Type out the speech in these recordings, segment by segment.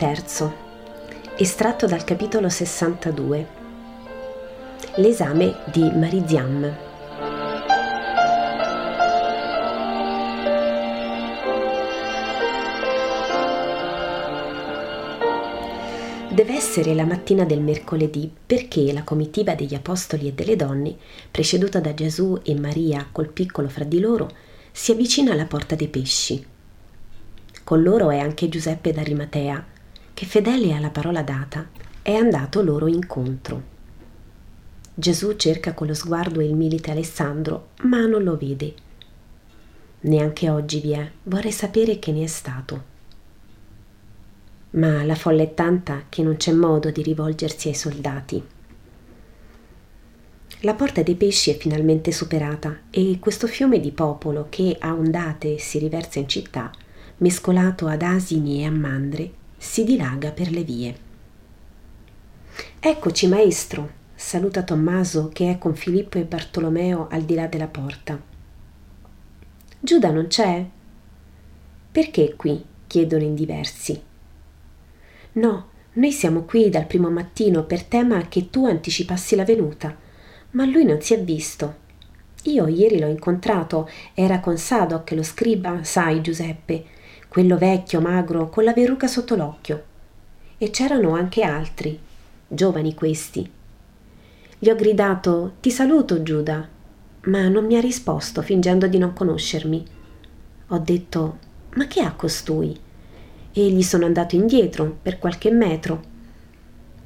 3, estratto dal capitolo 62. L'esame di Mariziam. Deve essere la mattina del mercoledì perché la comitiva degli apostoli e delle donne, preceduta da Gesù e Maria col piccolo fra di loro, si avvicina alla porta dei pesci. Con loro è anche Giuseppe d'Arimatea, che fedele alla parola data è andato loro incontro. Gesù cerca con lo sguardo il milite Alessandro, ma non lo vede. Neanche oggi vi è, vorrei sapere che ne è stato ma la folla è tanta che non c'è modo di rivolgersi ai soldati. La porta dei pesci è finalmente superata e questo fiume di popolo che a ondate si riversa in città, mescolato ad asini e a mandre, si dilaga per le vie. Eccoci, maestro, saluta Tommaso che è con Filippo e Bartolomeo al di là della porta. Giuda non c'è? Perché qui? chiedono in diversi. No, noi siamo qui dal primo mattino per tema che tu anticipassi la venuta, ma lui non si è visto. Io ieri l'ho incontrato, era con Sadoc, lo scriba, sai Giuseppe, quello vecchio, magro, con la verruca sotto l'occhio. E c'erano anche altri, giovani questi. Gli ho gridato Ti saluto, Giuda, ma non mi ha risposto, fingendo di non conoscermi. Ho detto Ma che ha costui? e gli sono andato indietro per qualche metro.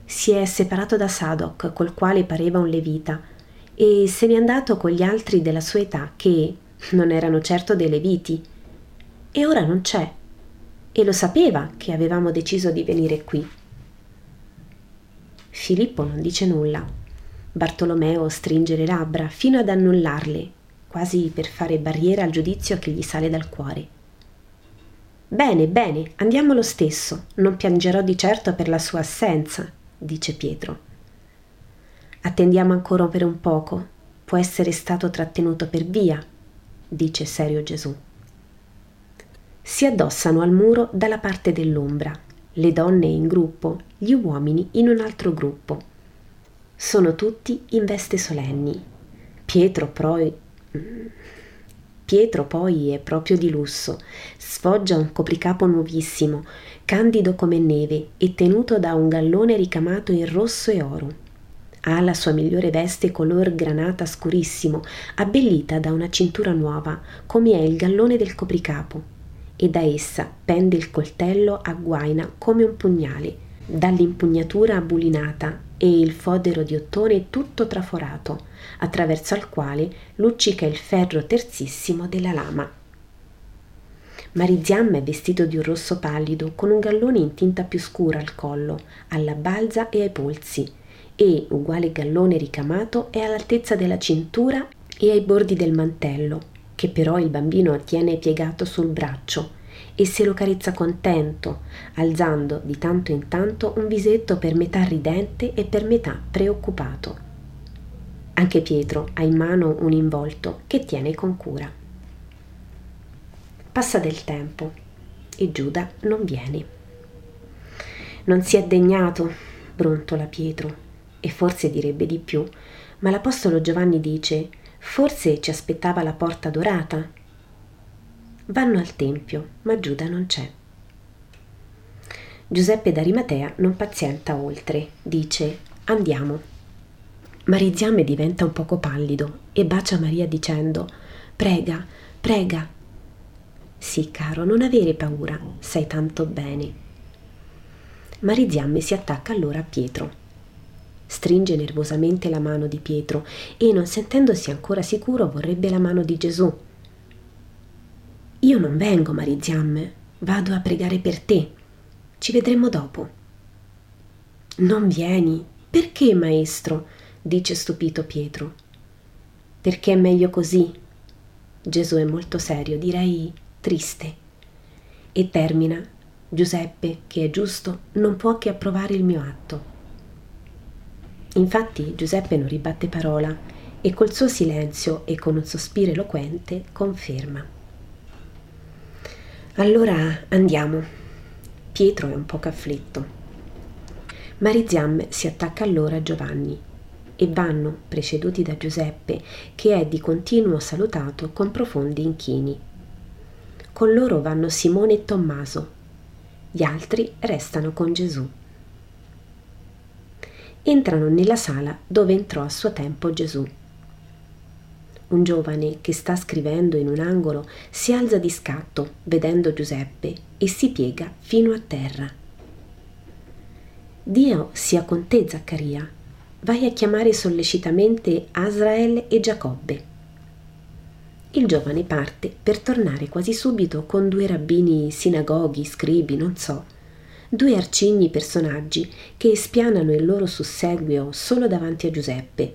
Si è separato da Sadok, col quale pareva un levita, e se n'è andato con gli altri della sua età, che non erano certo dei leviti. E ora non c'è. E lo sapeva che avevamo deciso di venire qui. Filippo non dice nulla. Bartolomeo stringe le labbra fino ad annullarle, quasi per fare barriera al giudizio che gli sale dal cuore. Bene, bene, andiamo lo stesso. Non piangerò di certo per la sua assenza, dice Pietro. Attendiamo ancora per un poco. Può essere stato trattenuto per via, dice serio Gesù. Si addossano al muro dalla parte dell'ombra, le donne in gruppo, gli uomini in un altro gruppo. Sono tutti in veste solenni. Pietro poi Pietro poi è proprio di lusso, sfoggia un copricapo nuovissimo, candido come neve e tenuto da un gallone ricamato in rosso e oro. Ha la sua migliore veste color granata scurissimo, abbellita da una cintura nuova, come è il gallone del copricapo, e da essa pende il coltello a guaina come un pugnale, dall'impugnatura abulinata e il fodero di ottone tutto traforato, attraverso al quale luccica il ferro terzissimo della lama. Mariziam è vestito di un rosso pallido con un gallone in tinta più scura al collo, alla balza e ai polsi, e, uguale gallone ricamato, è all'altezza della cintura e ai bordi del mantello, che però il bambino tiene piegato sul braccio e se lo carezza contento, alzando di tanto in tanto un visetto per metà ridente e per metà preoccupato. Anche Pietro ha in mano un involto che tiene con cura. Passa del tempo e Giuda non viene. Non si è degnato, brontola Pietro, e forse direbbe di più, ma l'Apostolo Giovanni dice, forse ci aspettava la porta dorata. Vanno al tempio, ma Giuda non c'è. Giuseppe d'Arimatea non pazienta oltre, dice andiamo. Mariziame diventa un poco pallido e bacia Maria dicendo Prega, prega. Sì, caro, non avere paura, sai tanto bene. Mariziamme si attacca allora a Pietro. Stringe nervosamente la mano di Pietro e, non sentendosi ancora sicuro, vorrebbe la mano di Gesù. Io non vengo, Mariziamme, vado a pregare per te. Ci vedremo dopo. Non vieni? Perché, maestro? dice stupito Pietro. Perché è meglio così. Gesù è molto serio, direi triste. E termina, Giuseppe, che è giusto, non può che approvare il mio atto. Infatti Giuseppe non ribatte parola e col suo silenzio e con un sospiro eloquente conferma. Allora andiamo. Pietro è un poco afflitto. Mariziam si attacca allora a Giovanni e vanno, preceduti da Giuseppe, che è di continuo salutato con profondi inchini. Con loro vanno Simone e Tommaso. Gli altri restano con Gesù. Entrano nella sala dove entrò a suo tempo Gesù. Un giovane che sta scrivendo in un angolo si alza di scatto vedendo Giuseppe e si piega fino a terra. Dio sia con te, Zaccaria, vai a chiamare sollecitamente Asrael e Giacobbe. Il giovane parte per tornare quasi subito con due rabbini sinagoghi, scribi, non so, due arcigni personaggi che spianano il loro susseguio solo davanti a Giuseppe.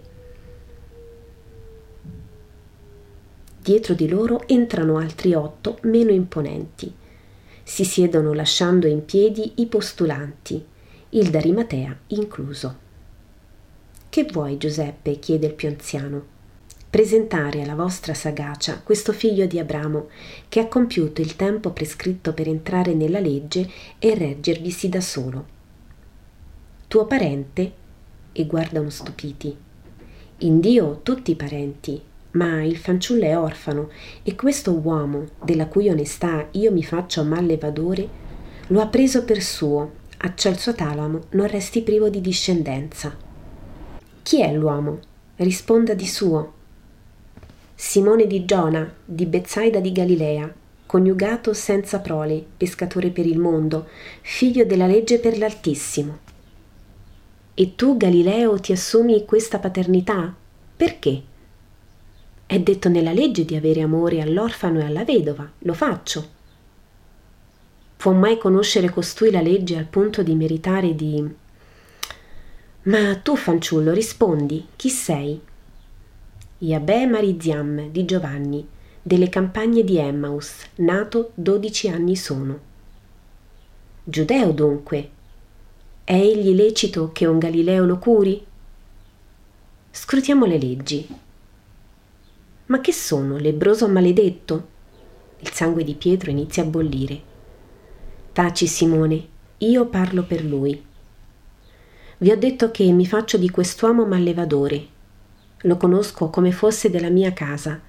Dietro di loro entrano altri otto meno imponenti. Si siedono lasciando in piedi i postulanti, il d'Arimatea incluso. Che vuoi, Giuseppe? chiede il più anziano. Presentare alla vostra sagacia questo figlio di Abramo, che ha compiuto il tempo prescritto per entrare nella legge e reggervisi da solo. Tuo parente? E guardano stupiti. In Dio tutti parenti, ma il fanciullo è orfano e questo uomo, della cui onestà io mi faccio mallevadore, lo ha preso per suo, acciò il suo talamo non resti privo di discendenza. Chi è l'uomo? Risponda di suo. Simone di Giona, di Bezzaida di Galilea, coniugato senza prole, pescatore per il mondo, figlio della legge per l'Altissimo. E tu, Galileo, ti assumi questa paternità? Perché? È detto nella legge di avere amore all'orfano e alla vedova, lo faccio. Può mai conoscere costui la legge al punto di meritare di ma tu, fanciullo, rispondi, chi sei? Iabè Mariziam di Giovanni, delle campagne di Emmaus, nato dodici anni sono. Giudeo dunque. È egli lecito che un Galileo lo curi? Scrutiamo le leggi. Ma che sono, lebroso maledetto? Il sangue di Pietro inizia a bollire. Taci, Simone, io parlo per lui. Vi ho detto che mi faccio di quest'uomo mallevadore. Lo conosco come fosse della mia casa.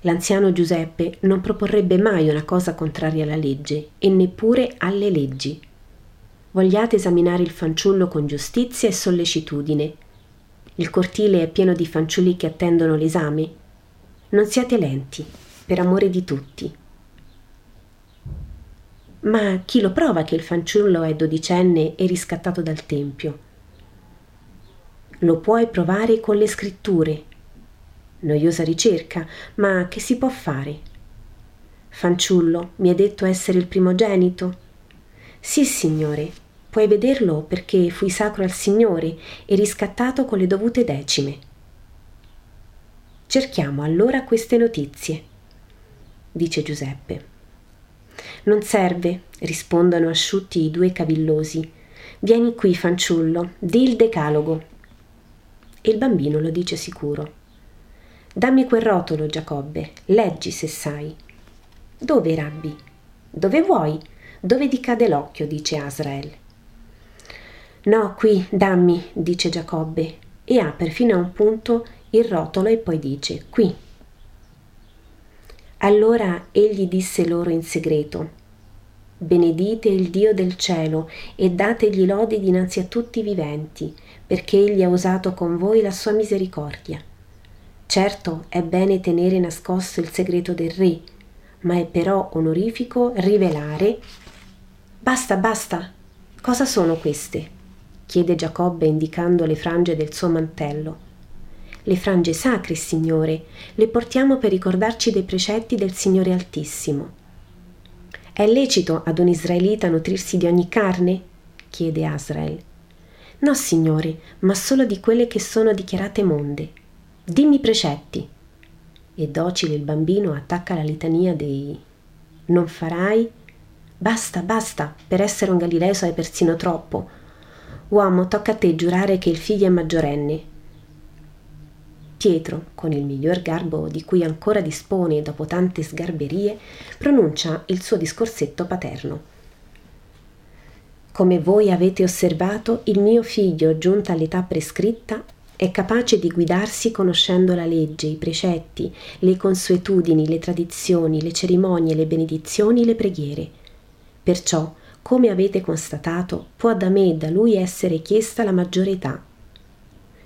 L'anziano Giuseppe non proporrebbe mai una cosa contraria alla legge e neppure alle leggi. Vogliate esaminare il fanciullo con giustizia e sollecitudine. Il cortile è pieno di fanciulli che attendono l'esame. Non siate lenti, per amore di tutti. Ma chi lo prova che il fanciullo è dodicenne e riscattato dal Tempio? Lo puoi provare con le scritture. Noiosa ricerca, ma che si può fare? Fanciullo, mi hai detto essere il primogenito? Sì, signore, puoi vederlo perché fui sacro al Signore e riscattato con le dovute decime. Cerchiamo allora queste notizie, dice Giuseppe. Non serve, rispondono asciutti i due cavillosi. Vieni qui, fanciullo, di il decalogo. E il bambino lo dice sicuro. Dammi quel rotolo, Giacobbe, leggi se sai. Dove, rabbi? Dove vuoi? Dove ti cade l'occhio, dice Asrael. No, qui, dammi, dice Giacobbe, e apre fino a un punto il rotolo e poi dice, qui. Allora egli disse loro in segreto, Benedite il Dio del cielo e dategli lodi dinanzi a tutti i viventi, perché egli ha usato con voi la sua misericordia. Certo è bene tenere nascosto il segreto del re, ma è però onorifico rivelare. Basta, basta. Cosa sono queste? chiede Giacobbe indicando le frange del suo mantello le frange sacre, Signore, le portiamo per ricordarci dei precetti del Signore Altissimo. È lecito ad un israelita nutrirsi di ogni carne? chiede Asrael. No, Signore, ma solo di quelle che sono dichiarate monde. Dimmi i precetti. E docile il bambino attacca la litania dei non farai. Basta, basta, per essere un Galileo sai persino troppo. Uomo, tocca a te giurare che il figlio è maggiorenne Pietro, con il miglior garbo di cui ancora dispone dopo tante sgarberie, pronuncia il suo discorsetto paterno. Come voi avete osservato, il mio figlio, giunta all'età prescritta, è capace di guidarsi conoscendo la legge, i precetti, le consuetudini, le tradizioni, le cerimonie, le benedizioni, le preghiere. Perciò, come avete constatato, può da me e da lui essere chiesta la maggiore età.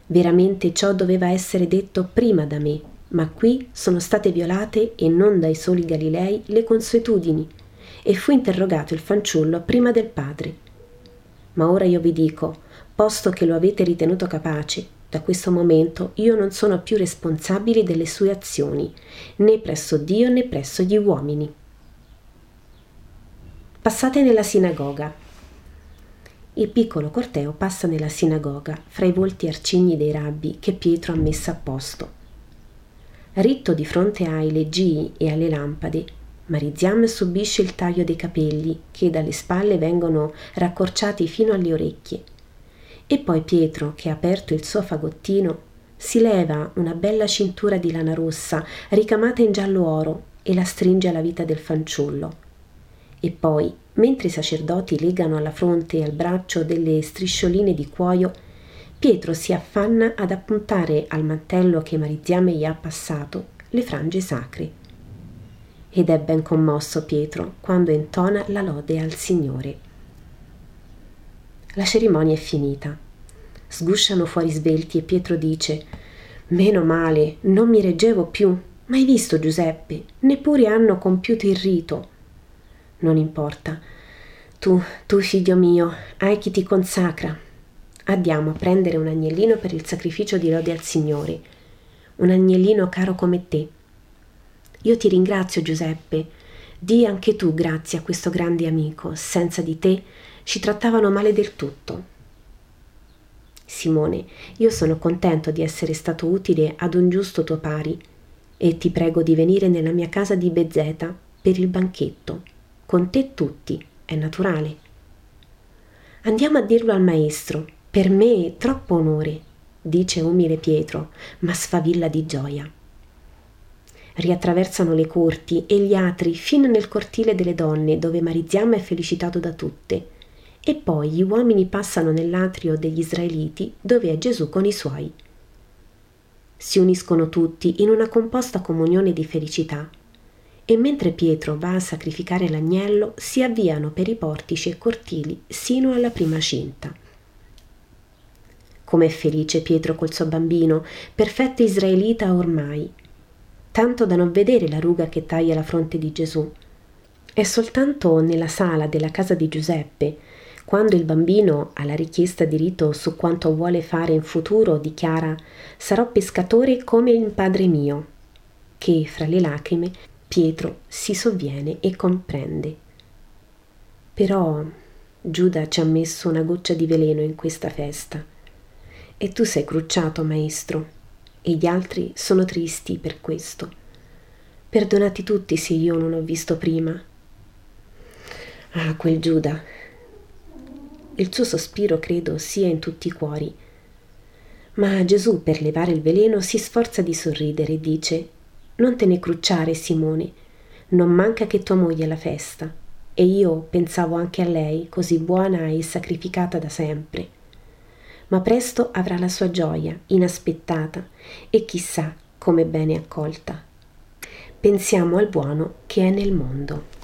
Veramente ciò doveva essere detto prima da me, ma qui sono state violate e non dai soli Galilei le consuetudini, e fu interrogato il fanciullo prima del padre. Ma ora io vi dico, posto che lo avete ritenuto capace, da questo momento io non sono più responsabile delle sue azioni, né presso Dio né presso gli uomini. Passate nella sinagoga. Il piccolo corteo passa nella sinagoga, fra i volti arcigni dei rabbi che Pietro ha messo a posto. Ritto di fronte ai leggii e alle lampade, Mariziam subisce il taglio dei capelli che dalle spalle vengono raccorciati fino alle orecchie e poi Pietro, che ha aperto il suo fagottino, si leva una bella cintura di lana rossa ricamata in giallo oro e la stringe alla vita del fanciullo. E poi, mentre i sacerdoti legano alla fronte e al braccio delle striscioline di cuoio, Pietro si affanna ad appuntare al mantello che Mariziame gli ha passato le frange sacre. Ed è ben commosso Pietro quando intona la lode al Signore. La cerimonia è finita. Sgusciano fuori svelti e Pietro dice Meno male, non mi reggevo più. Mai visto Giuseppe? Neppure hanno compiuto il rito. Non importa. Tu, tu figlio mio, hai chi ti consacra. Andiamo a prendere un agnellino per il sacrificio di lode al Signore. Un agnellino caro come te. Io ti ringrazio, Giuseppe. Di anche tu grazie a questo grande amico. Senza di te ci trattavano male del tutto. Simone, io sono contento di essere stato utile ad un giusto tuo pari e ti prego di venire nella mia casa di Bezzeta per il banchetto. Con te tutti, è naturale. Andiamo a dirlo al maestro. Per me è troppo onore, dice umile Pietro, ma sfavilla di gioia. Riattraversano le corti e gli atri fino nel cortile delle donne, dove Mariziama è felicitato da tutte e poi gli uomini passano nell'atrio degli Israeliti dove è Gesù con i suoi. Si uniscono tutti in una composta comunione di felicità e mentre Pietro va a sacrificare l'agnello si avviano per i portici e cortili sino alla prima cinta. Com'è felice Pietro col suo bambino, perfetto israelita ormai, tanto da non vedere la ruga che taglia la fronte di Gesù. È soltanto nella sala della casa di Giuseppe quando il bambino, alla richiesta di rito su quanto vuole fare in futuro, dichiara sarò pescatore come il padre mio, che fra le lacrime Pietro si sovviene e comprende. Però Giuda ci ha messo una goccia di veleno in questa festa. E tu sei crucciato, maestro, e gli altri sono tristi per questo. Perdonati tutti se io non ho visto prima. Ah, quel Giuda, il suo sospiro credo sia in tutti i cuori. Ma Gesù, per levare il veleno, si sforza di sorridere e dice Non te ne crucciare, Simone, non manca che tua moglie alla festa. E io pensavo anche a lei, così buona e sacrificata da sempre. Ma presto avrà la sua gioia, inaspettata, e chissà come bene accolta. Pensiamo al buono che è nel mondo.